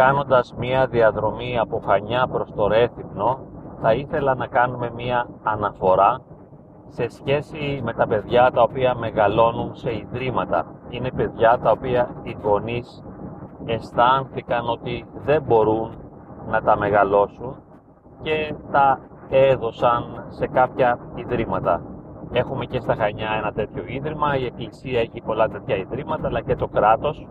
κάνοντας μία διαδρομή από Χανιά προς το Ρέθυμνο θα ήθελα να κάνουμε μία αναφορά σε σχέση με τα παιδιά τα οποία μεγαλώνουν σε ιδρύματα. Είναι παιδιά τα οποία οι γονείς αισθάνθηκαν ότι δεν μπορούν να τα μεγαλώσουν και τα έδωσαν σε κάποια ιδρύματα. Έχουμε και στα Χανιά ένα τέτοιο ίδρυμα, η Εκκλησία έχει πολλά τέτοια ιδρύματα, αλλά και το κράτος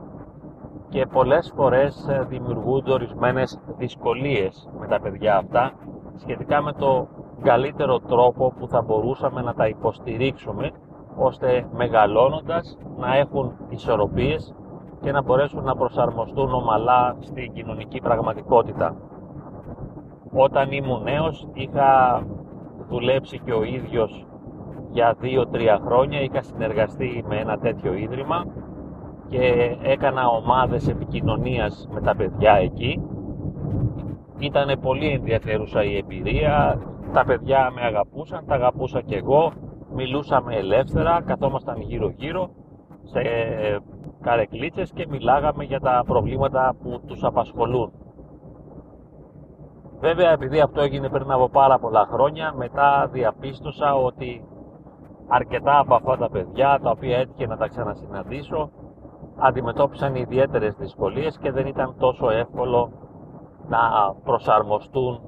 και πολλές φορές ε, δημιουργούνται ορισμένες δυσκολίες με τα παιδιά αυτά σχετικά με το καλύτερο τρόπο που θα μπορούσαμε να τα υποστηρίξουμε ώστε μεγαλώνοντας να έχουν ισορροπίες και να μπορέσουν να προσαρμοστούν ομαλά στην κοινωνική πραγματικότητα. Όταν ήμουν νέος είχα δουλέψει και ο ίδιος για 2-3 χρόνια, είχα συνεργαστεί με ένα τέτοιο ίδρυμα και έκανα ομάδες επικοινωνίας με τα παιδιά εκεί. Ήταν πολύ ενδιαφέρουσα η εμπειρία, τα παιδιά με αγαπούσαν, τα αγαπούσα και εγώ, μιλούσαμε ελεύθερα, καθόμασταν γύρω γύρω σε καρεκλίτσες και μιλάγαμε για τα προβλήματα που τους απασχολούν. Βέβαια επειδή αυτό έγινε πριν από πάρα πολλά χρόνια, μετά διαπίστωσα ότι αρκετά από αυτά τα παιδιά τα οποία έτυχε να τα ξανασυναντήσω αντιμετώπισαν ιδιαίτερες δυσκολίες και δεν ήταν τόσο εύκολο να προσαρμοστούν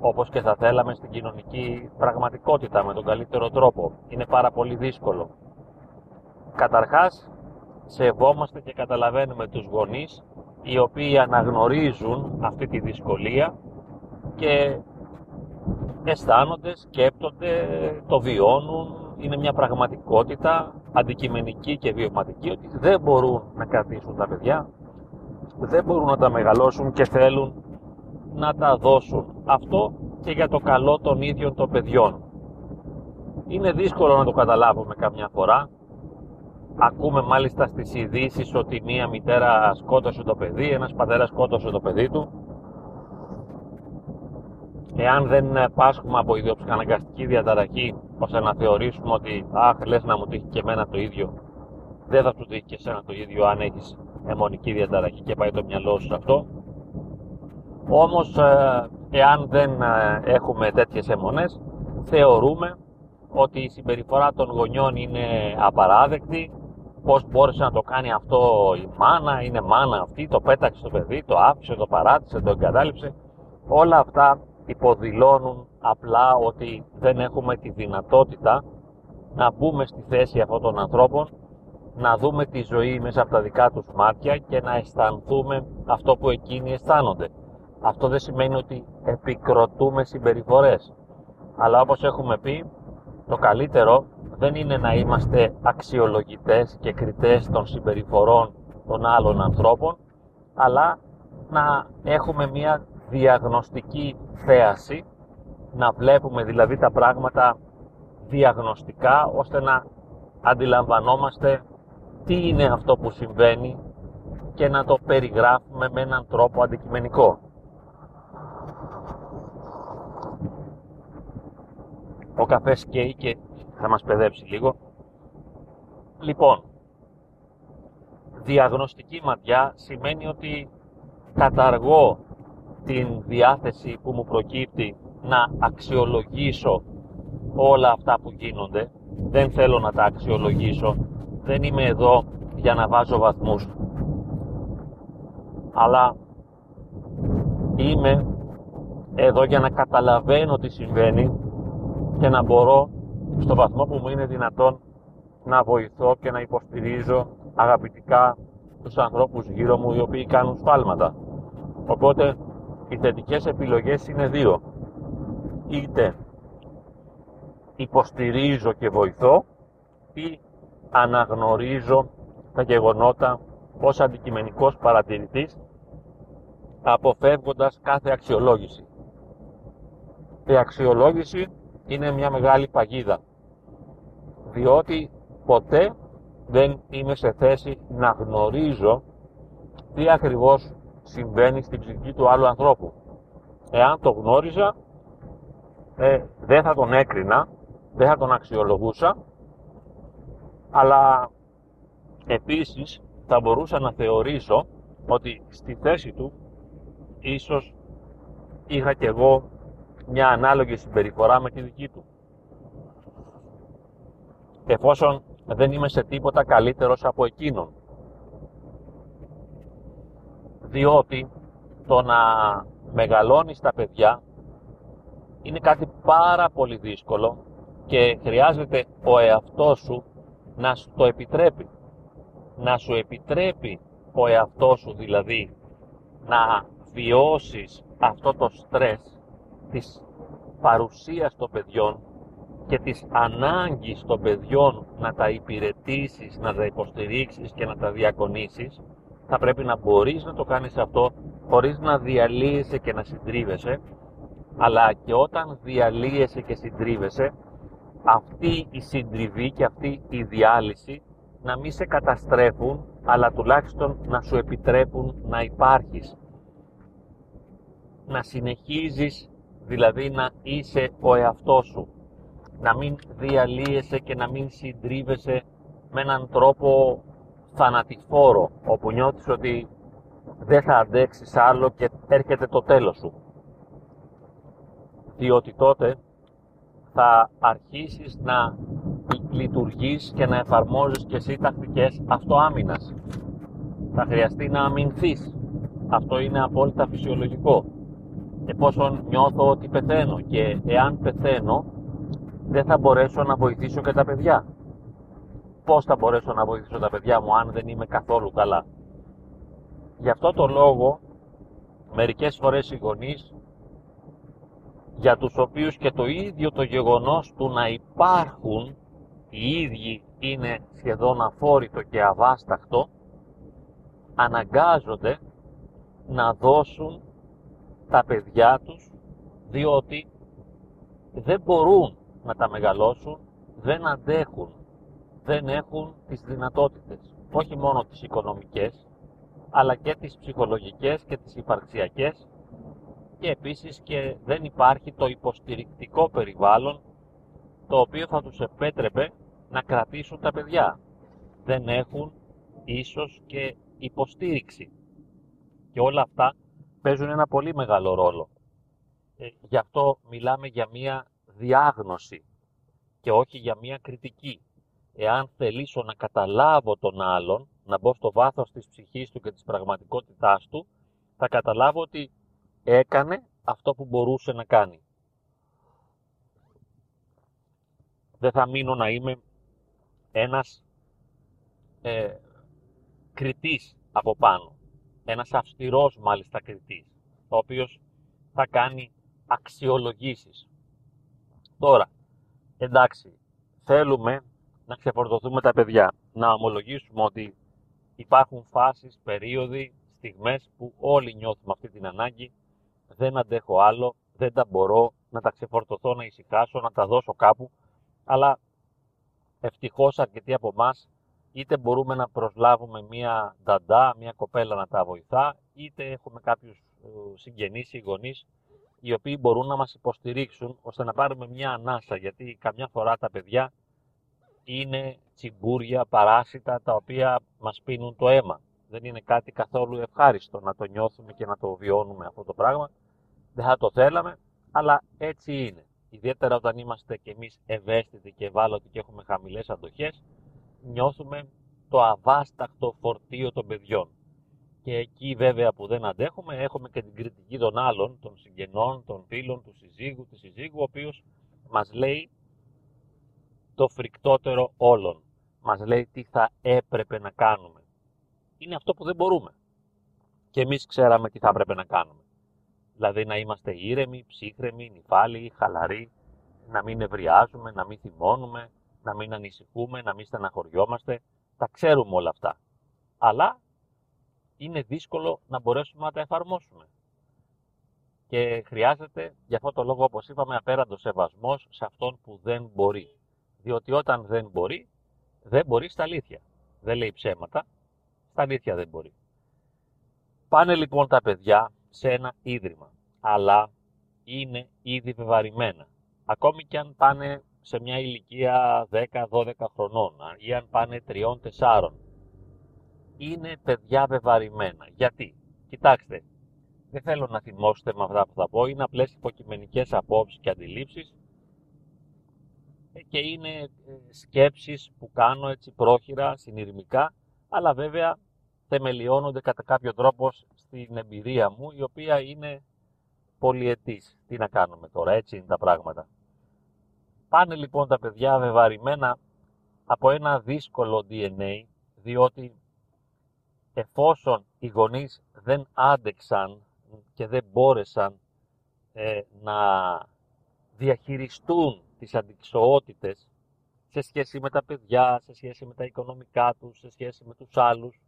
όπως και θα θέλαμε στην κοινωνική πραγματικότητα με τον καλύτερο τρόπο. Είναι πάρα πολύ δύσκολο. Καταρχάς, σεβόμαστε και καταλαβαίνουμε τους γονείς οι οποίοι αναγνωρίζουν αυτή τη δυσκολία και αισθάνονται, σκέπτονται, το βιώνουν, είναι μια πραγματικότητα αντικειμενική και βιωματική ότι δεν μπορούν να κρατήσουν τα παιδιά, δεν μπορούν να τα μεγαλώσουν και θέλουν να τα δώσουν. Αυτό και για το καλό των ίδιων των παιδιών. Είναι δύσκολο να το καταλάβουμε καμιά φορά. Ακούμε μάλιστα στις ειδήσεις ότι μία μητέρα σκότωσε το παιδί, ένας πατέρας σκότωσε το παιδί του εάν δεν πάσχουμε από ιδιοψυχαναγκαστική διαταραχή ώστε να θεωρήσουμε ότι αχ λες να μου τύχει και εμένα το ίδιο δεν θα σου τύχει και εσένα το ίδιο αν έχεις αιμονική διαταραχή και πάει το μυαλό σου σε αυτό. Όμως ε, εάν δεν ε, έχουμε τέτοιες αιμονές θεωρούμε ότι η συμπεριφορά των γονιών είναι απαράδεκτη. Πώς μπόρεσε να το κάνει αυτό η μάνα, είναι μάνα αυτή, το πέταξε το παιδί, το άφησε, το παράτησε, το εγκατάλειψε. Όλα αυτά υποδηλώνουν απλά ότι δεν έχουμε τη δυνατότητα να μπούμε στη θέση αυτών των ανθρώπων, να δούμε τη ζωή μέσα από τα δικά τους μάτια και να αισθανθούμε αυτό που εκείνοι αισθάνονται. Αυτό δεν σημαίνει ότι επικροτούμε συμπεριφορές. Αλλά όπως έχουμε πει, το καλύτερο δεν είναι να είμαστε αξιολογητές και κριτές των συμπεριφορών των άλλων ανθρώπων, αλλά να έχουμε μια διαγνωστική θέαση, να βλέπουμε δηλαδή τα πράγματα διαγνωστικά, ώστε να αντιλαμβανόμαστε τι είναι αυτό που συμβαίνει και να το περιγράφουμε με έναν τρόπο αντικειμενικό. Ο καφές καίει και θα μας παιδέψει λίγο. Λοιπόν, διαγνωστική ματιά σημαίνει ότι καταργώ την διάθεση που μου προκύπτει να αξιολογήσω όλα αυτά που γίνονται. Δεν θέλω να τα αξιολογήσω. Δεν είμαι εδώ για να βάζω βαθμούς. Αλλά είμαι εδώ για να καταλαβαίνω τι συμβαίνει και να μπορώ στο βαθμό που μου είναι δυνατόν να βοηθώ και να υποστηρίζω αγαπητικά τους ανθρώπους γύρω μου οι οποίοι κάνουν σφάλματα. Οπότε οι θετικές επιλογές είναι δύο. Είτε υποστηρίζω και βοηθώ ή αναγνωρίζω τα γεγονότα ως αντικειμενικός παρατηρητής αποφεύγοντας κάθε αξιολόγηση. Η αξιολόγηση είναι μια μεγάλη παγίδα διότι ποτέ δεν είμαι σε θέση να γνωρίζω τι ακριβώς συμβαίνει στην ψυχή του άλλου ανθρώπου. Εάν το γνώριζα, ε, δεν θα τον έκρινα, δεν θα τον αξιολογούσα, αλλά επίσης θα μπορούσα να θεωρήσω ότι στη θέση του ίσως είχα κι εγώ μια ανάλογη συμπεριφορά με τη δική του. Εφόσον δεν είμαι σε τίποτα καλύτερος από εκείνον. Διότι το να μεγαλώνεις τα παιδιά είναι κάτι πάρα πολύ δύσκολο και χρειάζεται ο εαυτός σου να σου το επιτρέπει. Να σου επιτρέπει ο εαυτός σου δηλαδή να βιώσεις αυτό το στρες της παρουσίας των παιδιών και της ανάγκης των παιδιών να τα υπηρετήσεις, να τα υποστηρίξεις και να τα διακονήσεις, θα πρέπει να μπορείς να το κάνεις αυτό χωρίς να διαλύεσαι και να συντρίβεσαι, αλλά και όταν διαλύεσαι και συντρίβεσαι, αυτή η συντριβή και αυτή η διάλυση να μην σε καταστρέφουν, αλλά τουλάχιστον να σου επιτρέπουν να υπάρχεις. Να συνεχίζεις, δηλαδή να είσαι ο εαυτός σου. Να μην διαλύεσαι και να μην συντρίβεσαι με έναν τρόπο θανατηφόρο, όπου νιώθεις ότι δεν θα αντέξεις άλλο και έρχεται το τέλος σου. Διότι τότε θα αρχίσεις να λειτουργείς και να εφαρμόζεις και εσύ τακτικές αυτοάμυνας. Θα χρειαστεί να αμυνθείς. Αυτό είναι απόλυτα φυσιολογικό. Εφόσον νιώθω ότι πεθαίνω και εάν πεθαίνω δεν θα μπορέσω να βοηθήσω και τα παιδιά. Πώς θα μπορέσω να βοηθήσω τα παιδιά μου αν δεν είμαι καθόλου καλά. Γι' αυτό το λόγο μερικές φορές οι γονείς για τους οποίους και το ίδιο το γεγονός του να υπάρχουν οι ίδιοι είναι σχεδόν αφόρητο και αβάσταχτο αναγκάζονται να δώσουν τα παιδιά τους διότι δεν μπορούν να τα μεγαλώσουν, δεν αντέχουν, δεν έχουν τις δυνατότητες, όχι μόνο τις οικονομικές, αλλά και τις ψυχολογικές και τις υπαρξιακές και επίσης και δεν υπάρχει το υποστηρικτικό περιβάλλον το οποίο θα τους επέτρεπε να κρατήσουν τα παιδιά. Δεν έχουν ίσως και υποστήριξη. Και όλα αυτά παίζουν ένα πολύ μεγάλο ρόλο. Ε, γι' αυτό μιλάμε για μία διάγνωση και όχι για μία κριτική. Εάν θελήσω να καταλάβω τον άλλον, να μπω στο βάθος της ψυχής του και της πραγματικότητάς του, θα καταλάβω ότι έκανε αυτό που μπορούσε να κάνει. Δεν θα μείνω να είμαι ένας ε, κριτής από πάνω. Ένας αυστηρός μάλιστα κριτής, ο οποίος θα κάνει αξιολογήσεις. Τώρα, εντάξει, θέλουμε να ξεφορτωθούμε τα παιδιά, να ομολογήσουμε ότι υπάρχουν φάσεις, περίοδοι, στιγμές που όλοι νιώθουμε αυτή την ανάγκη. Δεν αντέχω άλλο, δεν τα μπορώ να τα ξεφορτωθώ, να ησυχάσω, να τα δώσω κάπου, αλλά ευτυχώς αρκετοί από εμάς είτε μπορούμε να προσλάβουμε μία νταντά, μία κοπέλα να τα βοηθά, είτε έχουμε κάποιους ε, συγγενείς ή γονείς οι οποίοι μπορούν να μας υποστηρίξουν ώστε να πάρουμε μία ανάσα, γιατί καμιά φορά τα παιδιά είναι τσιμπούρια, παράσιτα, τα οποία μας πίνουν το αίμα. Δεν είναι κάτι καθόλου ευχάριστο να το νιώθουμε και να το βιώνουμε αυτό το πράγμα δεν θα το θέλαμε, αλλά έτσι είναι. Ιδιαίτερα όταν είμαστε κι εμείς ευαίσθητοι και ευάλωτοι και έχουμε χαμηλές αντοχές, νιώθουμε το αβάσταχτο φορτίο των παιδιών. Και εκεί βέβαια που δεν αντέχουμε, έχουμε και την κριτική των άλλων, των συγγενών, των φίλων, του συζύγου, της συζύγου, ο οποίος μας λέει το φρικτότερο όλων. Μας λέει τι θα έπρεπε να κάνουμε. Είναι αυτό που δεν μπορούμε. Και εμείς ξέραμε τι θα έπρεπε να κάνουμε. Δηλαδή να είμαστε ήρεμοι, ψύχρεμοι, νυφάλιοι, χαλαροί, να μην ευριάζουμε, να μην θυμώνουμε, να μην ανησυχούμε, να μην στεναχωριόμαστε. Τα ξέρουμε όλα αυτά. Αλλά είναι δύσκολο να μπορέσουμε να τα εφαρμόσουμε. Και χρειάζεται, για αυτό το λόγο, όπως είπαμε, απέραντο σεβασμός σε αυτόν που δεν μπορεί. Διότι όταν δεν μπορεί, δεν μπορεί στα αλήθεια. Δεν λέει ψέματα, στα αλήθεια δεν μπορεί. Πάνε λοιπόν τα παιδιά σε ένα ίδρυμα, αλλά είναι ήδη βεβαρημένα. Ακόμη και αν πάνε σε μια ηλικία 10-12 χρονών ή αν πάνε 3-4, είναι παιδιά βεβαρημένα. Γιατί, κοιτάξτε, δεν θέλω να θυμώσετε με αυτά που θα πω, είναι απλές υποκειμενικές απόψεις και αντιλήψεις ε, και είναι ε, σκέψεις που κάνω έτσι πρόχειρα, συνειρμικά, αλλά βέβαια θεμελιώνονται κατά κάποιο τρόπο στην εμπειρία μου, η οποία είναι πολυετής. Τι να κάνουμε τώρα, έτσι είναι τα πράγματα. Πάνε λοιπόν τα παιδιά βεβαρημένα από ένα δύσκολο DNA, διότι εφόσον οι γονείς δεν άντεξαν και δεν μπόρεσαν ε, να διαχειριστούν τις αντικσοότητες σε σχέση με τα παιδιά, σε σχέση με τα οικονομικά τους, σε σχέση με τους άλλους.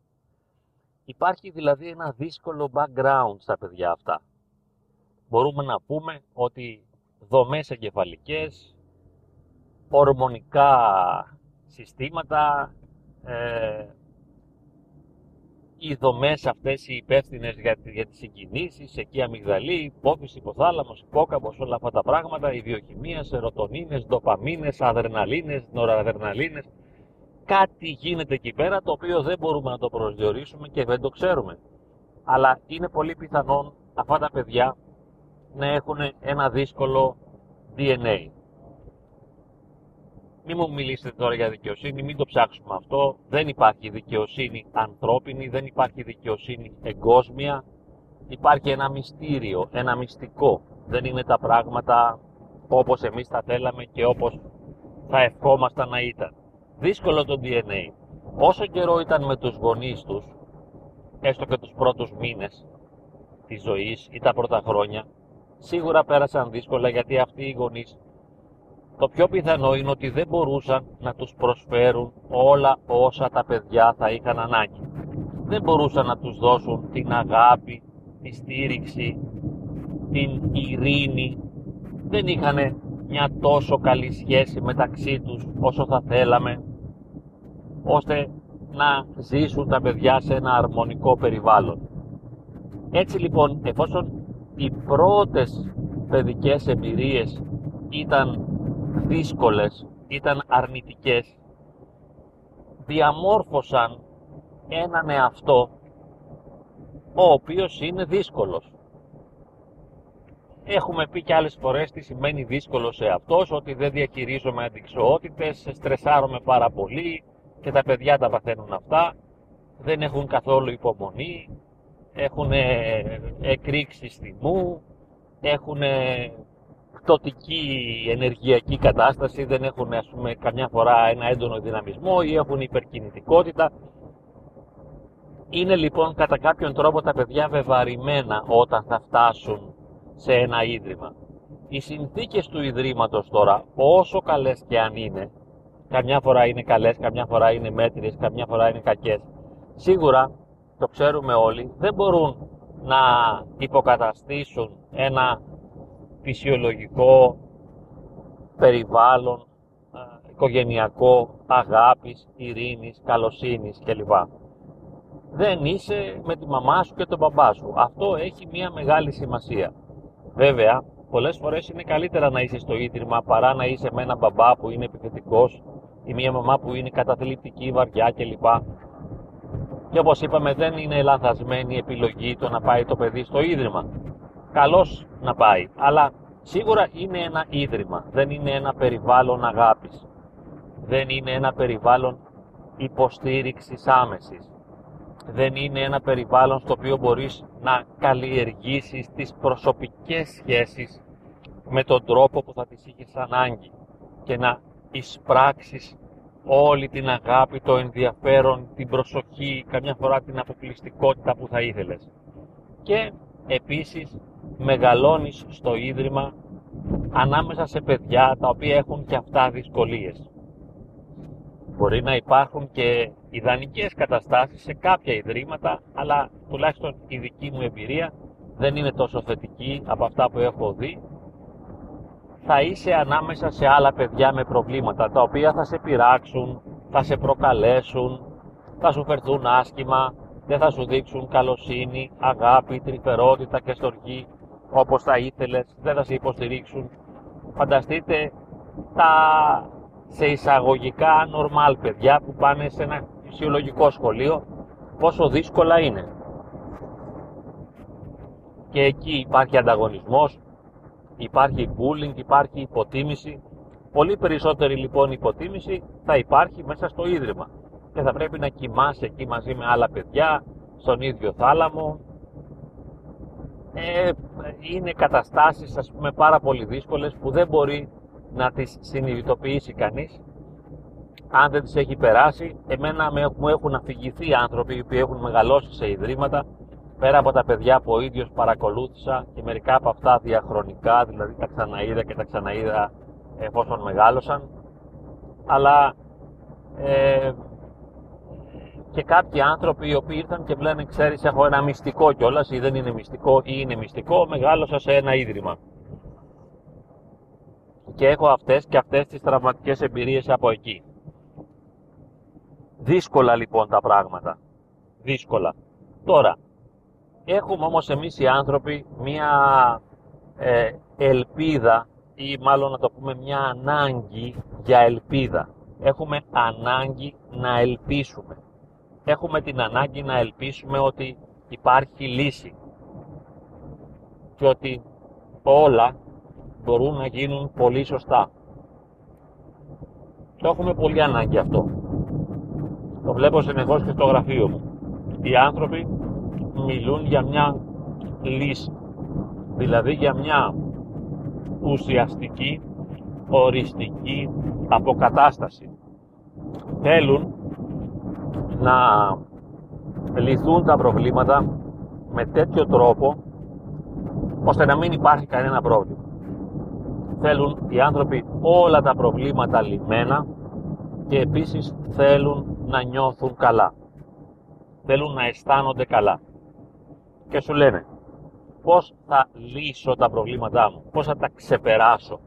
Υπάρχει δηλαδή ένα δύσκολο background στα παιδιά αυτά. Μπορούμε να πούμε ότι δομές εγκεφαλικές, ορμονικά συστήματα, ε, οι δομές αυτές οι υπεύθυνες για, για τις συγκινήσεις, εκεί αμυγδαλή, υπόφυση, υποθάλαμος, υπόκαμπος, όλα αυτά τα πράγματα, η βιοχημία, σερωτονίνες, ντοπαμίνες, αδρεναλίνες, νοradrenalίνες, κάτι γίνεται εκεί πέρα το οποίο δεν μπορούμε να το προσδιορίσουμε και δεν το ξέρουμε. Αλλά είναι πολύ πιθανόν αυτά τα παιδιά να έχουν ένα δύσκολο DNA. Μην μου μιλήσετε τώρα για δικαιοσύνη, μην το ψάξουμε αυτό. Δεν υπάρχει δικαιοσύνη ανθρώπινη, δεν υπάρχει δικαιοσύνη εγκόσμια. Υπάρχει ένα μυστήριο, ένα μυστικό. Δεν είναι τα πράγματα όπως εμείς τα θέλαμε και όπως θα ευχόμασταν να ήταν. Δύσκολο το DNA. Όσο καιρό ήταν με τους γονείς τους, έστω και τους πρώτους μήνες της ζωής ή τα πρώτα χρόνια, σίγουρα πέρασαν δύσκολα γιατί αυτοί οι γονείς το πιο πιθανό είναι ότι δεν μπορούσαν να τους προσφέρουν όλα όσα τα παιδιά θα είχαν ανάγκη. Δεν μπορούσαν να τους δώσουν την αγάπη, τη στήριξη, την ειρήνη. Δεν είχαν μια τόσο καλή σχέση μεταξύ τους όσο θα θέλαμε, ώστε να ζήσουν τα παιδιά σε ένα αρμονικό περιβάλλον. Έτσι λοιπόν, εφόσον οι πρώτες παιδικές εμπειρίες ήταν δύσκολες, ήταν αρνητικές, διαμόρφωσαν έναν εαυτό ο οποίος είναι δύσκολος. Έχουμε πει και άλλες φορές τι σημαίνει δύσκολος εαυτός, ότι δεν διαχειρίζομαι αντικσοότητες, στρεσάρομαι πάρα πολύ και τα παιδιά τα παθαίνουν αυτά, δεν έχουν καθόλου υπομονή, έχουν εκρήξεις θυμού, έχουν πτωτική ενεργειακή κατάσταση, δεν έχουν ας πούμε καμιά φορά ένα έντονο δυναμισμό ή έχουν υπερκινητικότητα. Είναι λοιπόν κατά κάποιον τρόπο τα παιδιά βεβαρημένα όταν θα φτάσουν σε ένα ίδρυμα. Οι συνθήκες του ιδρύματος τώρα, όσο καλές και αν είναι, καμιά φορά είναι καλές, καμιά φορά είναι μέτριες, καμιά φορά είναι κακές, σίγουρα, το ξέρουμε όλοι, δεν μπορούν να υποκαταστήσουν ένα φυσιολογικό περιβάλλον, οικογενειακό, αγάπης, ειρήνης, καλοσύνης κλπ. Δεν είσαι με τη μαμά σου και τον μπαμπά σου. Αυτό έχει μια μεγάλη σημασία. Βέβαια, πολλές φορές είναι καλύτερα να είσαι στο ίδρυμα παρά να είσαι με έναν μπαμπά που είναι επιθετικός ή μια μαμά που είναι καταθλιπτική, βαριά κλπ. Και όπως είπαμε δεν είναι λανθασμένη επιλογή το να πάει το παιδί στο ίδρυμα καλώς να πάει. Αλλά σίγουρα είναι ένα ίδρυμα, δεν είναι ένα περιβάλλον αγάπης. Δεν είναι ένα περιβάλλον υποστήριξης άμεσης. Δεν είναι ένα περιβάλλον στο οποίο μπορείς να καλλιεργήσεις τις προσωπικές σχέσεις με τον τρόπο που θα τις είχες ανάγκη και να εισπράξεις όλη την αγάπη, το ενδιαφέρον, την προσοχή, καμιά φορά την αποκλειστικότητα που θα ήθελες. Και επίσης μεγαλώνεις στο Ίδρυμα ανάμεσα σε παιδιά τα οποία έχουν και αυτά δυσκολίες. Μπορεί να υπάρχουν και ιδανικές καταστάσεις σε κάποια ιδρύματα, αλλά τουλάχιστον η δική μου εμπειρία δεν είναι τόσο θετική από αυτά που έχω δει. Θα είσαι ανάμεσα σε άλλα παιδιά με προβλήματα, τα οποία θα σε πειράξουν, θα σε προκαλέσουν, θα σου φερθούν άσχημα, δεν θα σου δείξουν καλοσύνη, αγάπη, τρυφερότητα και στοργή όπως θα ήθελες, δεν θα σε υποστηρίξουν. Φανταστείτε τα σε εισαγωγικά normal παιδιά που πάνε σε ένα φυσιολογικό σχολείο, πόσο δύσκολα είναι. και εκεί υπάρχει ανταγωνισμός, υπάρχει bullying, υπάρχει υποτίμηση. Πολύ περισσότερη λοιπόν υποτίμηση θα υπάρχει μέσα στο Ίδρυμα και θα πρέπει να κοιμάσαι εκεί μαζί με άλλα παιδιά, στον ίδιο θάλαμο. Ε, είναι καταστάσεις ας πούμε πάρα πολύ δύσκολες που δεν μπορεί να τις συνειδητοποιήσει κανείς αν δεν τις έχει περάσει. Εμένα μου έχουν αφηγηθεί άνθρωποι που έχουν μεγαλώσει σε ιδρύματα πέρα από τα παιδιά που ο ίδιος παρακολούθησα και μερικά από αυτά διαχρονικά, δηλαδή τα ξαναείδα και τα ξαναείδα εφόσον μεγάλωσαν. Αλλά ε, και κάποιοι άνθρωποι οι οποίοι ήρθαν και λένε ξέρεις έχω ένα μυστικό κιόλας ή δεν είναι μυστικό ή είναι μυστικό, μεγάλωσα σε ένα ίδρυμα. Και έχω αυτές και αυτές τις τραυματικές εμπειρίες από εκεί. Δύσκολα λοιπόν τα πράγματα. Δύσκολα. Τώρα, έχουμε όμως εμείς οι άνθρωποι μία ε, ελπίδα ή μάλλον να το πούμε μια ανάγκη για ελπίδα. Έχουμε ανάγκη να ελπίσουμε έχουμε την ανάγκη να ελπίσουμε ότι υπάρχει λύση και ότι όλα μπορούν να γίνουν πολύ σωστά. Το έχουμε πολύ ανάγκη αυτό. Το βλέπω συνεχώς και στο γραφείο μου. Οι άνθρωποι μιλούν για μια λύση. Δηλαδή για μια ουσιαστική, οριστική αποκατάσταση. Θέλουν να λυθούν τα προβλήματα με τέτοιο τρόπο ώστε να μην υπάρχει κανένα πρόβλημα. Θέλουν οι άνθρωποι όλα τα προβλήματα λυμμένα και επίσης θέλουν να νιώθουν καλά. Θέλουν να αισθάνονται καλά. Και σου λένε πώς θα λύσω τα προβλήματά μου, πώς θα τα ξεπεράσω,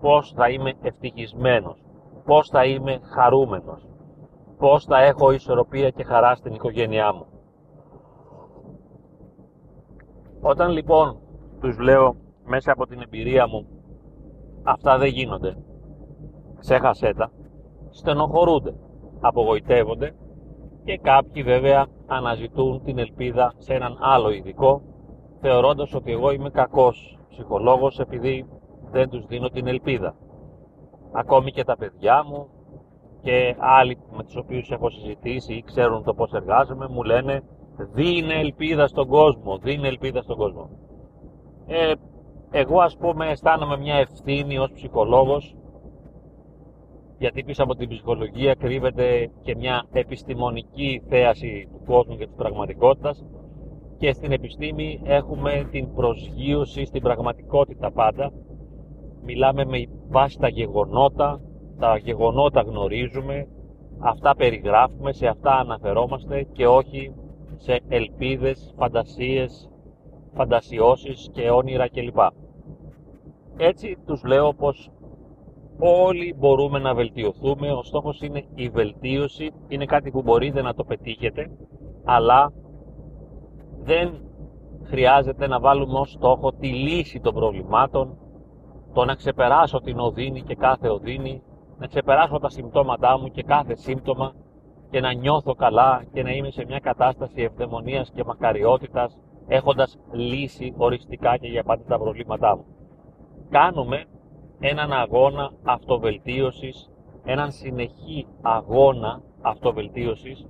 πώς θα είμαι ευτυχισμένος, πώς θα είμαι χαρούμενος, πώς θα έχω ισορροπία και χαρά στην οικογένειά μου. Όταν λοιπόν τους λέω μέσα από την εμπειρία μου αυτά δεν γίνονται, ξέχασέ τα, στενοχωρούνται, απογοητεύονται και κάποιοι βέβαια αναζητούν την ελπίδα σε έναν άλλο ειδικό θεωρώντας ότι εγώ είμαι κακός ψυχολόγος επειδή δεν τους δίνω την ελπίδα. Ακόμη και τα παιδιά μου και άλλοι με τους οποίους έχω συζητήσει ή ξέρουν το πώς εργάζομαι μου λένε δίνε ελπίδα στον κόσμο, δίνε ελπίδα στον κόσμο. Ε, εγώ ας πούμε αισθάνομαι μια ευθύνη ως ψυχολόγος γιατί πίσω από την ψυχολογία κρύβεται και μια επιστημονική θέαση του κόσμου και της πραγματικότητας και στην επιστήμη έχουμε την προσγείωση στην πραγματικότητα πάντα. Μιλάμε με βάση τα γεγονότα, τα γεγονότα γνωρίζουμε, αυτά περιγράφουμε, σε αυτά αναφερόμαστε και όχι σε ελπίδες, φαντασίες, φαντασιώσεις και όνειρα κλπ. Έτσι τους λέω πως όλοι μπορούμε να βελτιωθούμε, ο στόχος είναι η βελτίωση, είναι κάτι που μπορείτε να το πετύχετε, αλλά δεν χρειάζεται να βάλουμε ως στόχο τη λύση των προβλημάτων, το να ξεπεράσω την οδύνη και κάθε οδύνη, να ξεπεράσω τα συμπτώματά μου και κάθε σύμπτωμα και να νιώθω καλά και να είμαι σε μια κατάσταση ευδαιμονίας και μακαριότητας έχοντας λύσει οριστικά και για πάντα τα προβλήματά μου. Κάνουμε έναν αγώνα αυτοβελτίωσης, έναν συνεχή αγώνα αυτοβελτίωσης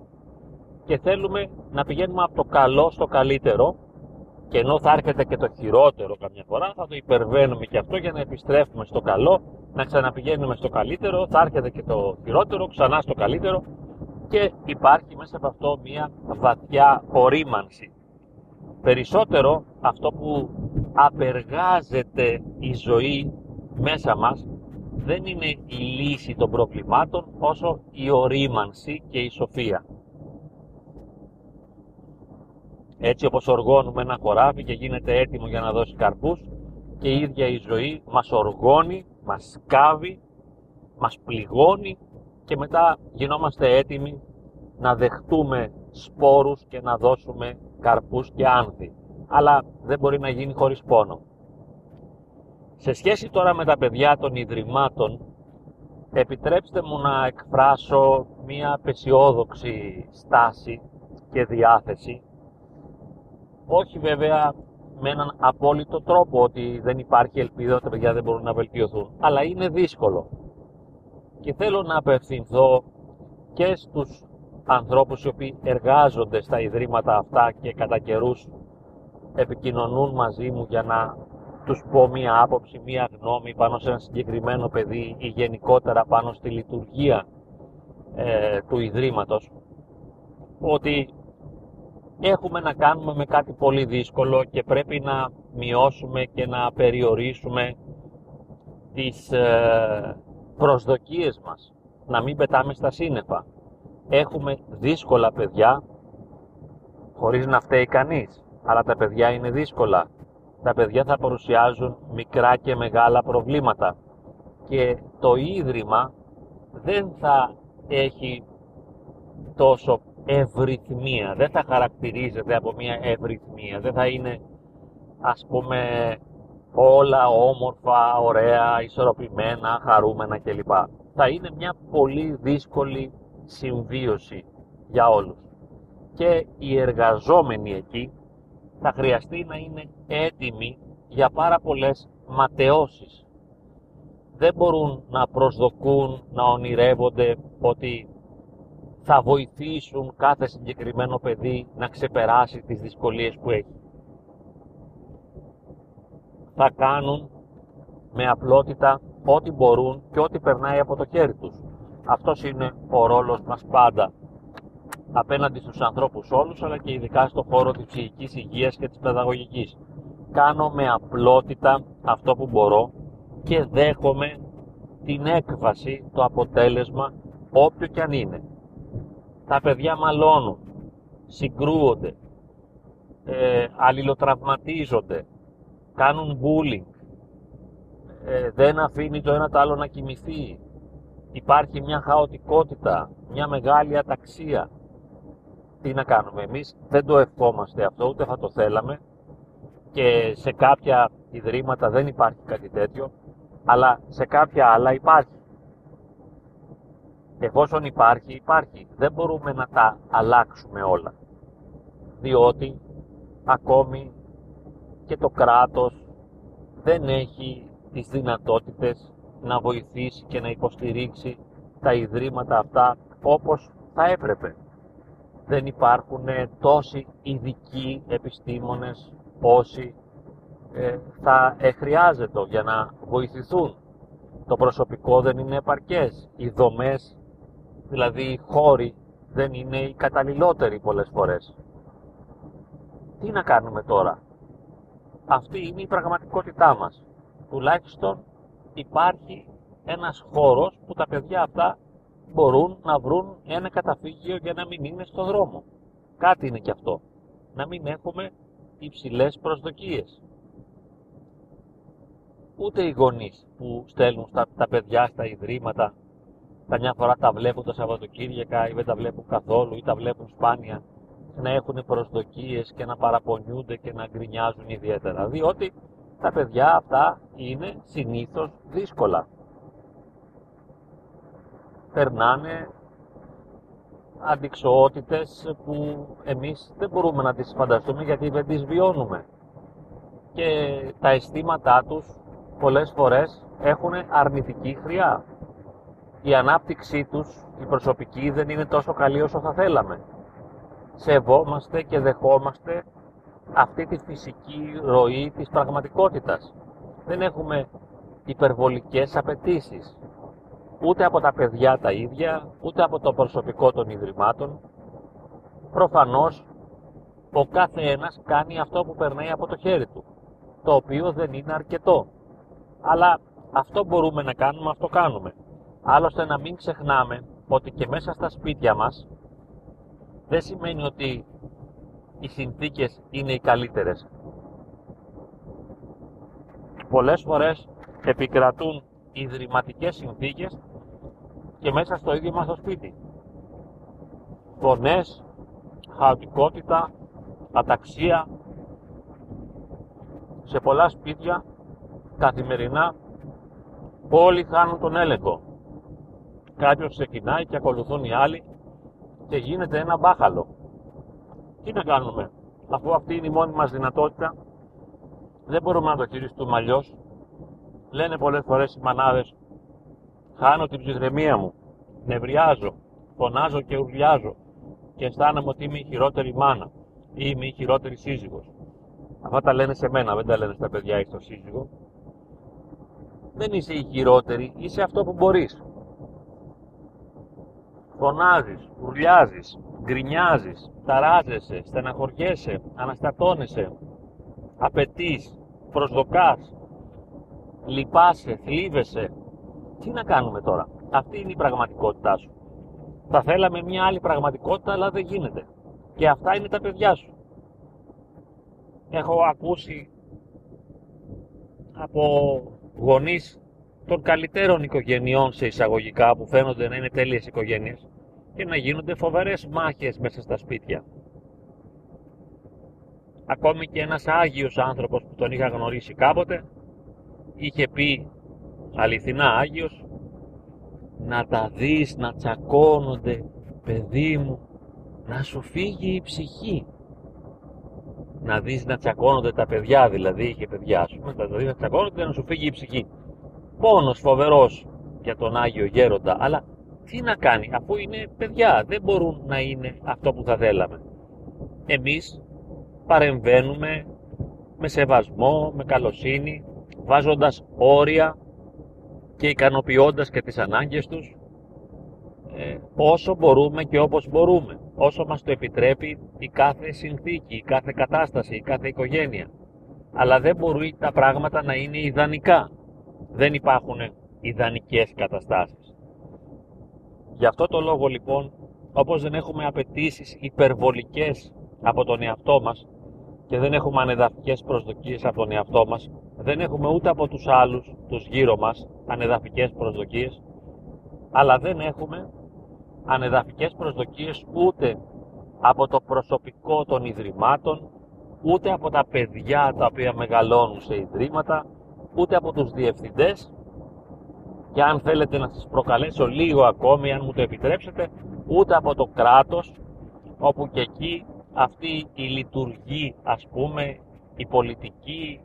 και θέλουμε να πηγαίνουμε από το καλό στο καλύτερο και ενώ θα έρχεται και το χειρότερο καμιά φορά θα το υπερβαίνουμε και αυτό για να επιστρέφουμε στο καλό να ξαναπηγαίνουμε στο καλύτερο, θα έρχεται και το χειρότερο, ξανά στο καλύτερο και υπάρχει μέσα από αυτό μια βαθιά ορίμανση. Περισσότερο αυτό που απεργάζεται η ζωή μέσα μας δεν είναι η λύση των προβλημάτων όσο η ορίμανση και η σοφία. Έτσι όπως οργώνουμε ένα χωράφι και γίνεται έτοιμο για να δώσει καρπούς και η ίδια η ζωή μας οργώνει μας σκάβει, μας πληγώνει και μετά γινόμαστε έτοιμοι να δεχτούμε σπόρους και να δώσουμε καρπούς και άνθη. Αλλά δεν μπορεί να γίνει χωρίς πόνο. Σε σχέση τώρα με τα παιδιά των Ιδρυμάτων, επιτρέψτε μου να εκφράσω μία απεσιόδοξη στάση και διάθεση. Όχι βέβαια με έναν απόλυτο τρόπο ότι δεν υπάρχει ελπίδα ότι τα παιδιά δεν μπορούν να βελτιωθούν. Αλλά είναι δύσκολο. Και θέλω να απευθυνθώ και στους ανθρώπους οι οποίοι εργάζονται στα ιδρύματα αυτά και κατά καιρούς επικοινωνούν μαζί μου για να τους πω μία άποψη, μία γνώμη πάνω σε ένα συγκεκριμένο παιδί ή γενικότερα πάνω στη λειτουργία ε, του Ιδρύματος ότι έχουμε να κάνουμε με κάτι πολύ δύσκολο και πρέπει να μειώσουμε και να περιορίσουμε τις ε, προσδοκίες μας, να μην πετάμε στα σύννεφα. Έχουμε δύσκολα παιδιά, χωρίς να φταίει κανείς, αλλά τα παιδιά είναι δύσκολα. Τα παιδιά θα παρουσιάζουν μικρά και μεγάλα προβλήματα και το Ίδρυμα δεν θα έχει τόσο ευρυθμία, δεν θα χαρακτηρίζεται από μια ευρυθμία, δεν θα είναι ας πούμε όλα όμορφα, ωραία, ισορροπημένα, χαρούμενα κλπ. Θα είναι μια πολύ δύσκολη συμβίωση για όλους. Και οι εργαζόμενοι εκεί θα χρειαστεί να είναι έτοιμοι για πάρα πολλές ματαιώσεις. Δεν μπορούν να προσδοκούν, να ονειρεύονται ότι θα βοηθήσουν κάθε συγκεκριμένο παιδί να ξεπεράσει τις δυσκολίες που έχει. Θα κάνουν με απλότητα ό,τι μπορούν και ό,τι περνάει από το χέρι τους. Αυτός είναι ο ρόλος μας πάντα απέναντι στους ανθρώπους όλους, αλλά και ειδικά στον χώρο της ψυχικής υγείας και της παιδαγωγικής. Κάνω με απλότητα αυτό που μπορώ και δέχομαι την έκβαση, το αποτέλεσμα, όποιο και αν είναι τα παιδιά μαλώνουν, συγκρούονται, ε, αλληλοτραυματίζονται, κάνουν bullying, ε, δεν αφήνει το ένα το άλλο να κοιμηθεί, υπάρχει μια χαοτικότητα, μια μεγάλη αταξία. Τι να κάνουμε εμείς, δεν το ευχόμαστε αυτό, ούτε θα το θέλαμε. Και σε κάποια ιδρύματα δεν υπάρχει κάτι τέτοιο, αλλά σε κάποια άλλα υπάρχει. Εφόσον υπάρχει, υπάρχει. Δεν μπορούμε να τα αλλάξουμε όλα. Διότι ακόμη και το κράτος δεν έχει τις δυνατότητες να βοηθήσει και να υποστηρίξει τα ιδρύματα αυτά όπως θα έπρεπε. Δεν υπάρχουν τόσοι ειδικοί επιστήμονες όσοι ε, θα χρειάζεται για να βοηθηθούν. Το προσωπικό δεν είναι επαρκές. Οι δομές δηλαδή οι χώροι δεν είναι οι καταλληλότεροι πολλές φορές. Τι να κάνουμε τώρα; Αυτή είναι η πραγματικότητά μας. Τουλάχιστον υπάρχει ένας χώρος που τα παιδιά αυτά μπορούν να βρουν ένα καταφύγιο για να μην είναι στο δρόμο. Κάτι είναι και αυτό. Να μην έχουμε υψηλές προσδοκίες. Ούτε οι γονείς που στέλνουν στα, τα παιδιά στα ιδρύματα καμιά φορά τα βλέπουν τα Σαββατοκύριακα ή δεν τα βλέπουν καθόλου ή τα βλέπουν σπάνια να έχουν προσδοκίες και να παραπονιούνται και να γκρινιάζουν ιδιαίτερα. Διότι τα παιδιά αυτά είναι συνήθως δύσκολα. Περνάνε αντικσοότητες που εμείς δεν μπορούμε να τις φανταστούμε γιατί δεν τις βιώνουμε. Και τα αισθήματά τους πολλές φορές έχουν αρνητική χρειά η ανάπτυξή τους, η προσωπική, δεν είναι τόσο καλή όσο θα θέλαμε. Σεβόμαστε και δεχόμαστε αυτή τη φυσική ροή της πραγματικότητας. Δεν έχουμε υπερβολικές απαιτήσεις ούτε από τα παιδιά τα ίδια, ούτε από το προσωπικό των Ιδρυμάτων. Προφανώς, ο κάθε ένας κάνει αυτό που περνάει από το χέρι του, το οποίο δεν είναι αρκετό. Αλλά αυτό μπορούμε να κάνουμε, αυτό κάνουμε. Άλλωστε να μην ξεχνάμε ότι και μέσα στα σπίτια μας δεν σημαίνει ότι οι συνθήκες είναι οι καλύτερες. Πολλές φορές επικρατούν ιδρυματικές συνθήκες και μέσα στο ίδιο μας το σπίτι. Φωνές, χαοτικότητα, αταξία. Σε πολλά σπίτια καθημερινά όλοι χάνουν τον έλεγχο κάποιος ξεκινάει και ακολουθούν οι άλλοι και γίνεται ένα μπάχαλο. Τι να κάνουμε, αφού αυτή είναι η μόνη μας δυνατότητα δεν μπορούμε να το χειριστούμε αλλιώς. Λένε πολλές φορές οι μανάδες, χάνω την ψυχραιμία μου, νευριάζω, φωνάζω και ουρλιάζω και αισθάνομαι ότι είμαι η χειρότερη μάνα ή είμαι η χειρότερη σύζυγος. Αυτά τα λένε σε μένα, δεν τα λένε στα παιδιά ή στο σύζυγο. Δεν είσαι η χειρότερη, είσαι αυτό που μπορείς. Φωνάζεις, ουρλιάζεις, γκρινιάζεις, ταράζεσαι, στεναχωριέσαι, αναστατώνεσαι, απαιτείς, προσδοκάς, λυπάσαι, θλίβεσαι. Τι να κάνουμε τώρα; Αυτή είναι η πραγματικότητά σου. Θα θέλαμε μια άλλη πραγματικότητα, αλλά δεν γίνεται. Και αυτά είναι τα παιδιά σου. Έχω ακούσει από γονείς των καλύτερων οικογενειών σε εισαγωγικά που φαίνονται να είναι τέλειες οικογένειες και να γίνονται φοβερές μάχες μέσα στα σπίτια. Ακόμη και ένας Άγιος άνθρωπος που τον είχα γνωρίσει κάποτε είχε πει αληθινά Άγιος να τα δεις να τσακώνονται παιδί μου να σου φύγει η ψυχή να δεις να τσακώνονται τα παιδιά δηλαδή είχε παιδιά σου να δεις να τσακώνονται να σου φύγει η ψυχή πόνος φοβερός για τον Άγιο Γέροντα αλλά τι να κάνει αφού είναι παιδιά δεν μπορούν να είναι αυτό που θα θέλαμε εμείς παρεμβαίνουμε με σεβασμό, με καλοσύνη βάζοντας όρια και ικανοποιώντας και τις ανάγκες τους ε, όσο μπορούμε και όπως μπορούμε, όσο μας το επιτρέπει η κάθε συνθήκη, η κάθε κατάσταση, η κάθε οικογένεια. Αλλά δεν μπορεί τα πράγματα να είναι ιδανικά. Δεν υπάρχουν ιδανικές καταστάσεις. Γι' αυτό το λόγο λοιπόν, όπως δεν έχουμε απαιτήσεις υπερβολικές από τον εαυτό μας και δεν έχουμε ανεδαφικές προσδοκίες από τον εαυτό μας, δεν έχουμε ούτε από τους άλλους, τους γύρω μας, ανεδαφικές προσδοκίες, αλλά δεν έχουμε ανεδαφικές προσδοκίες ούτε από το προσωπικό των ιδρυμάτων, ούτε από τα παιδιά τα οποία μεγαλώνουν σε ιδρύματα, ούτε από τους διευθυντές. Και αν θέλετε να σας προκαλέσω λίγο ακόμη, αν μου το επιτρέψετε, ούτε από το κράτος, όπου και εκεί αυτή η λειτουργή, ας πούμε, η πολιτική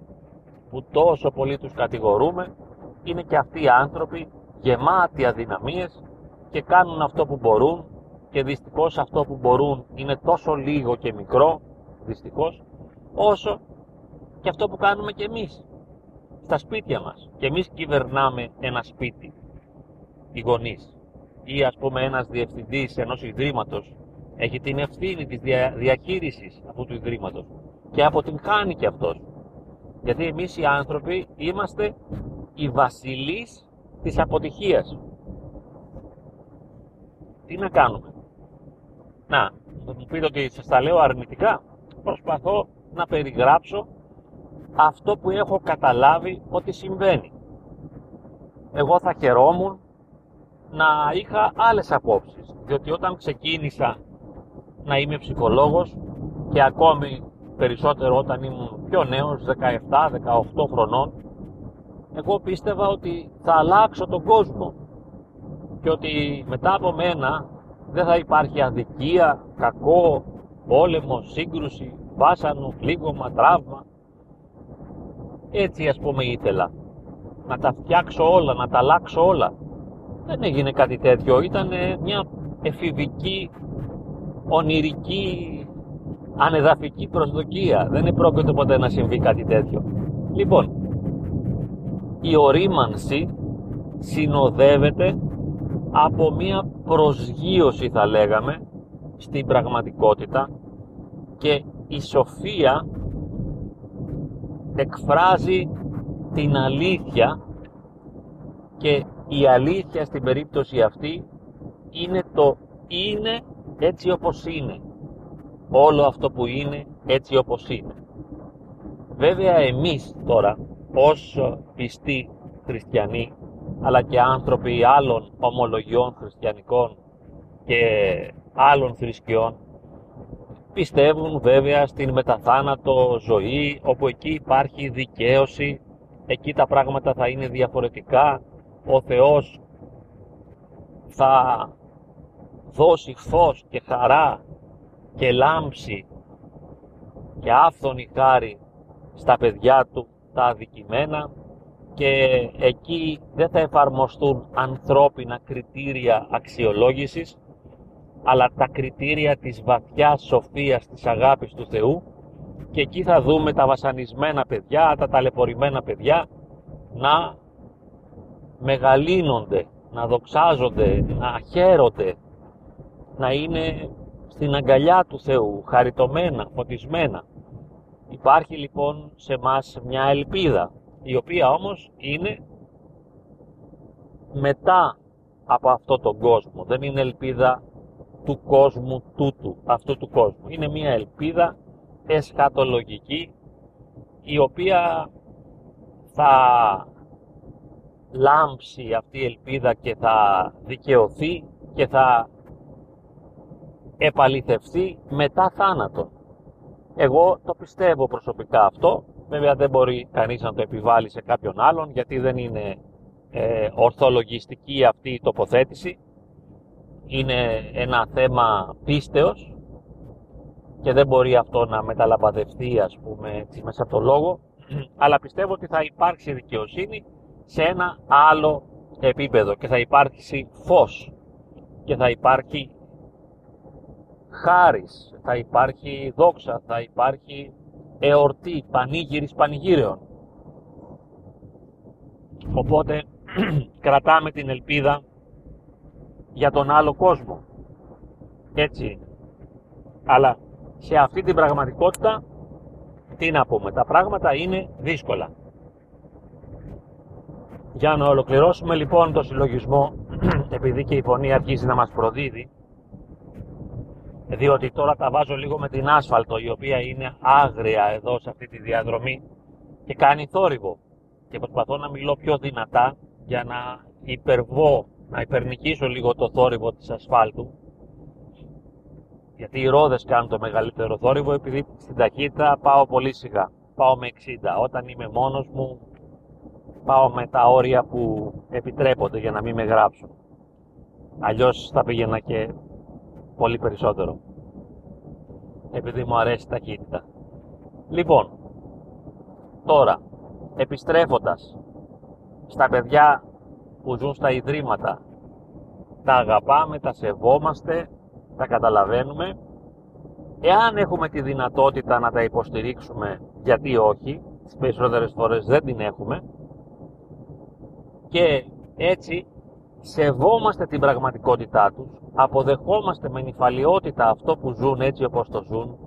που τόσο πολύ τους κατηγορούμε, είναι και αυτοί οι άνθρωποι γεμάτοι αδυναμίες και κάνουν αυτό που μπορούν και δυστυχώς αυτό που μπορούν είναι τόσο λίγο και μικρό, δυστυχώς, όσο και αυτό που κάνουμε και εμείς στα σπίτια μας. Και εμείς κυβερνάμε ένα σπίτι, οι γονείς. Ή ας πούμε ένας διευθυντής ενός ιδρύματος έχει την ευθύνη της δια, διαχείρισης αυτού του ιδρύματος και αποτυγχάνει και αυτός. Γιατί εμείς οι άνθρωποι είμαστε οι βασιλείς της αποτυχίας. Τι να κάνουμε; Να, θα μου πείτε ότι σας τα λέω αρνητικά. Προσπαθώ να περιγράψω αυτό που έχω καταλάβει ότι συμβαίνει. Εγώ θα χαιρόμουν να είχα άλλες απόψεις, διότι όταν ξεκίνησα να είμαι ψυχολόγος και ακόμη περισσότερο όταν ήμουν πιο νέος, 17-18 χρονών, εγώ πίστευα ότι θα αλλάξω τον κόσμο και ότι μετά από μένα δεν θα υπάρχει αδικία, κακό, πόλεμο, σύγκρουση, βάσανο, πλήγωμα, τραύμα. Έτσι ας πούμε ήθελα. Να τα φτιάξω όλα, να τα αλλάξω όλα. Δεν έγινε κάτι τέτοιο. Ήταν μια εφηβική, ονειρική, ανεδαφική προσδοκία. Δεν επρόκειτο ποτέ να συμβεί κάτι τέτοιο. Λοιπόν, η ορίμανση συνοδεύεται από μια προσγείωση θα λέγαμε στην πραγματικότητα και η σοφία εκφράζει την αλήθεια και η αλήθεια στην περίπτωση αυτή είναι το είναι έτσι όπως είναι. Όλο αυτό που είναι έτσι όπως είναι. Βέβαια εμείς τώρα ως πιστοί χριστιανοί αλλά και άνθρωποι άλλων ομολογιών χριστιανικών και άλλων θρησκειών πιστεύουν βέβαια στην μεταθάνατο ζωή όπου εκεί υπάρχει δικαίωση εκεί τα πράγματα θα είναι διαφορετικά. Ο Θεός θα δώσει φως και χαρά και λάμψη και άφθονη χάρη στα παιδιά του τα αδικημένα. Και εκεί δεν θα εφαρμοστούν ανθρώπινα κριτήρια αξιολόγησης αλλά τα κριτήρια της βαθιάς σοφίας της αγάπης του Θεού και εκεί θα δούμε τα βασανισμένα παιδιά, τα ταλαιπωρημένα παιδιά να μεγαλύνονται, να δοξάζονται, να χαίρονται, να είναι στην αγκαλιά του Θεού, χαριτωμένα, φωτισμένα. Υπάρχει λοιπόν σε μας μια ελπίδα, η οποία όμως είναι μετά από αυτό τον κόσμο. Δεν είναι ελπίδα του κόσμου τούτου, αυτού του κόσμου. Είναι μια ελπίδα εσχατολογική, η οποία θα λάμψει αυτή η ελπίδα και θα δικαιωθεί και θα επαληθευτεί μετά θάνατο. Εγώ το πιστεύω προσωπικά αυτό. Βέβαια δεν μπορεί κανείς να το επιβάλλει σε κάποιον άλλον γιατί δεν είναι ε, ορθολογιστική αυτή η τοποθέτηση. Είναι ένα θέμα πίστεως και δεν μπορεί αυτό να μεταλαμπαδευτεί ας πούμε μέσα από το λόγο αλλά πιστεύω ότι θα υπάρξει δικαιοσύνη σε ένα άλλο επίπεδο και θα υπάρξει φως και θα υπάρχει χάρις, θα υπάρχει δόξα, θα υπάρχει εορτή, πανήγυρης πανηγύρεων. Οπότε κρατάμε την ελπίδα για τον άλλο κόσμο. Έτσι είναι. Αλλά σε αυτή την πραγματικότητα, τι να πούμε, τα πράγματα είναι δύσκολα. Για να ολοκληρώσουμε λοιπόν το συλλογισμό, επειδή και η φωνή αρχίζει να μας προδίδει, διότι τώρα τα βάζω λίγο με την άσφαλτο η οποία είναι άγρια εδώ σε αυτή τη διαδρομή και κάνει θόρυβο και προσπαθώ να μιλώ πιο δυνατά για να υπερβώ, να υπερνικήσω λίγο το θόρυβο της ασφάλτου γιατί οι ρόδες κάνουν το μεγαλύτερο θόρυβο επειδή στην ταχύτητα πάω πολύ σιγά πάω με 60 όταν είμαι μόνος μου πάω με τα όρια που επιτρέπονται για να μην με γράψουν αλλιώς θα πήγαινα και πολύ περισσότερο. Επειδή μου αρέσει η ταχύτητα. Λοιπόν, τώρα, επιστρέφοντας στα παιδιά που ζουν στα ιδρύματα, τα αγαπάμε, τα σεβόμαστε, τα καταλαβαίνουμε. Εάν έχουμε τη δυνατότητα να τα υποστηρίξουμε, γιατί όχι, τις περισσότερες φορές δεν την έχουμε, και έτσι σεβόμαστε την πραγματικότητά τους, αποδεχόμαστε με νυφαλιότητα αυτό που ζουν έτσι όπως το ζουν,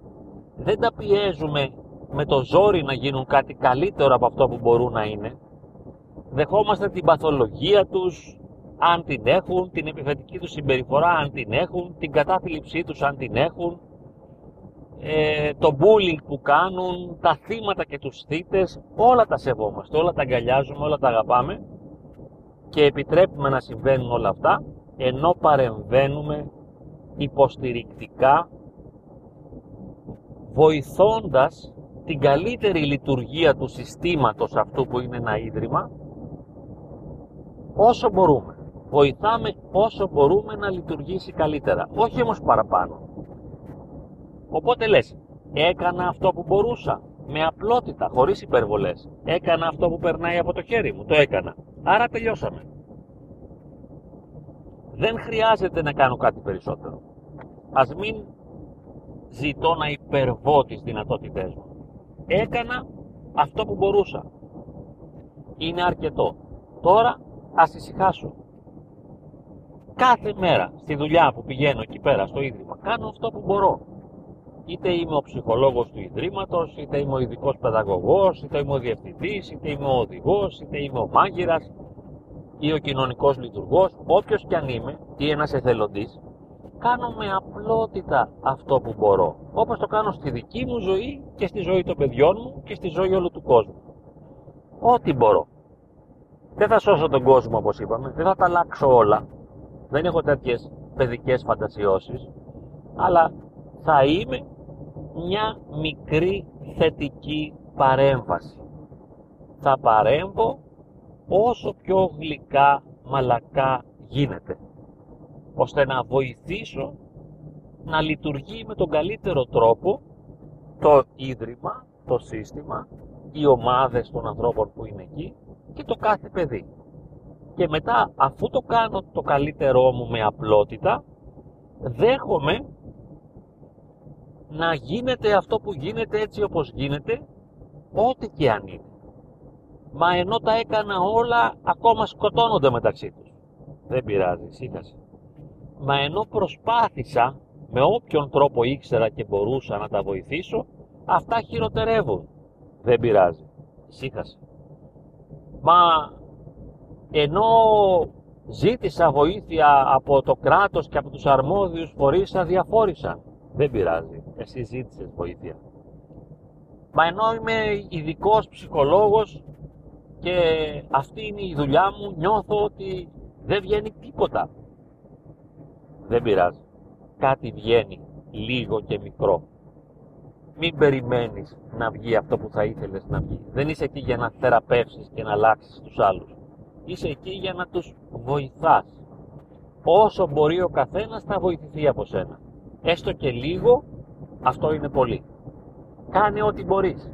δεν τα πιέζουμε με το ζόρι να γίνουν κάτι καλύτερο από αυτό που μπορούν να είναι, δεχόμαστε την παθολογία τους, αν την έχουν, την επιθετική τους συμπεριφορά αν την έχουν, την κατάθλιψή τους αν την έχουν, ε, το bullying που κάνουν, τα θύματα και τους θύτες, όλα τα σεβόμαστε, όλα τα αγκαλιάζουμε, όλα τα αγαπάμε και επιτρέπουμε να συμβαίνουν όλα αυτά ενώ παρεμβαίνουμε υποστηρικτικά βοηθώντας την καλύτερη λειτουργία του συστήματος αυτού που είναι ένα ίδρυμα όσο μπορούμε. Βοηθάμε όσο μπορούμε να λειτουργήσει καλύτερα, όχι όμως παραπάνω. Οπότε λες, έκανα αυτό που μπορούσα, με απλότητα, χωρίς υπερβολές. Έκανα αυτό που περνάει από το χέρι μου, το έκανα. Άρα τελειώσαμε. Δεν χρειάζεται να κάνω κάτι περισσότερο. Ας μην ζητώ να υπερβώ τις δυνατότητές μου. Έκανα αυτό που μπορούσα. Είναι αρκετό. Τώρα ας ησυχάσω. Κάθε μέρα στη δουλειά που πηγαίνω εκεί πέρα στο Ίδρυμα κάνω αυτό που μπορώ. Είτε είμαι ο ψυχολόγος του Ιδρύματος, είτε είμαι ο ειδικός παιδαγωγός, είτε είμαι ο διευθυντής, είτε είμαι ο οδηγός, είτε είμαι ο μάγειρας, ή ο κοινωνικός λειτουργός, όποιος κι αν είμαι ή ένας εθελοντής, κάνω με απλότητα αυτό που μπορώ. Όπως το κάνω στη δική μου ζωή και στη ζωή των παιδιών μου και στη ζωή όλου του κόσμου. Ό,τι μπορώ. Δεν θα σώσω τον κόσμο όπως είπαμε, δεν θα τα αλλάξω όλα. Δεν έχω τέτοιες παιδικές φαντασιώσεις, αλλά θα είμαι μια μικρή θετική παρέμβαση. Θα παρέμβω όσο πιο γλυκά μαλακά γίνεται ώστε να βοηθήσω να λειτουργεί με τον καλύτερο τρόπο το ίδρυμα, το σύστημα οι ομάδες των ανθρώπων που είναι εκεί και το κάθε παιδί. Και μετά αφού το κάνω το καλύτερό μου με απλότητα, δέχομαι να γίνεται αυτό που γίνεται έτσι όπως γίνεται, ό,τι και αν είναι. Μα ενώ τα έκανα όλα, ακόμα σκοτώνονται μεταξύ τους. Δεν πειράζει, σύγχασε. Μα ενώ προσπάθησα, με όποιον τρόπο ήξερα και μπορούσα να τα βοηθήσω, αυτά χειροτερεύουν. Δεν πειράζει, σύγχασε. Μα ενώ ζήτησα βοήθεια από το κράτος και από τους αρμόδιους φορείς, αδιαφόρησαν. Δεν πειράζει, εσύ ζήτησες βοήθεια. Μα ενώ είμαι ειδικός ψυχολόγος και αυτή είναι η δουλειά μου, νιώθω ότι δεν βγαίνει τίποτα. Δεν πειράζει. Κάτι βγαίνει, λίγο και μικρό. Μην περιμένεις να βγει αυτό που θα ήθελες να βγει. Δεν είσαι εκεί για να θεραπεύσεις και να αλλάξεις τους άλλους. Είσαι εκεί για να τους βοηθάς. Όσο μπορεί ο καθένας θα βοηθηθεί από σένα. Έστω και λίγο, αυτό είναι πολύ. Κάνε ό,τι μπορείς.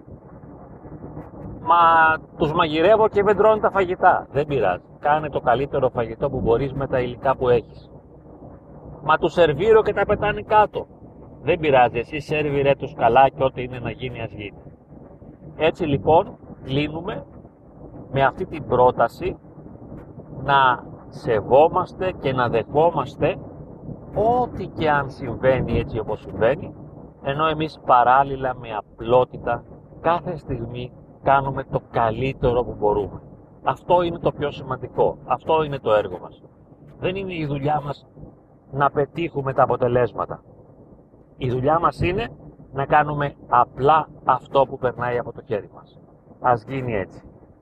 Μα τους μαγειρεύω και δεν τρώνε τα φαγητά. Δεν πειράζει. Κάνε το καλύτερο φαγητό που μπορείς με τα υλικά που έχεις. Μα τους σερβίρω και τα πετάνε κάτω. Δεν πειράζει. Εσύ σερβιρέ τους καλά και ό,τι είναι να γίνει ας γίνει. Έτσι λοιπόν κλείνουμε με αυτή την πρόταση να σεβόμαστε και να δεχόμαστε ό,τι και αν συμβαίνει έτσι όπως συμβαίνει ενώ εμείς παράλληλα με απλότητα κάθε στιγμή κάνουμε το καλύτερο που μπορούμε. Αυτό είναι το πιο σημαντικό. Αυτό είναι το έργο μας. Δεν είναι η δουλειά μας να πετύχουμε τα αποτελέσματα. Η δουλειά μας είναι να κάνουμε απλά αυτό που περνάει από το χέρι μας. Ας γίνει έτσι.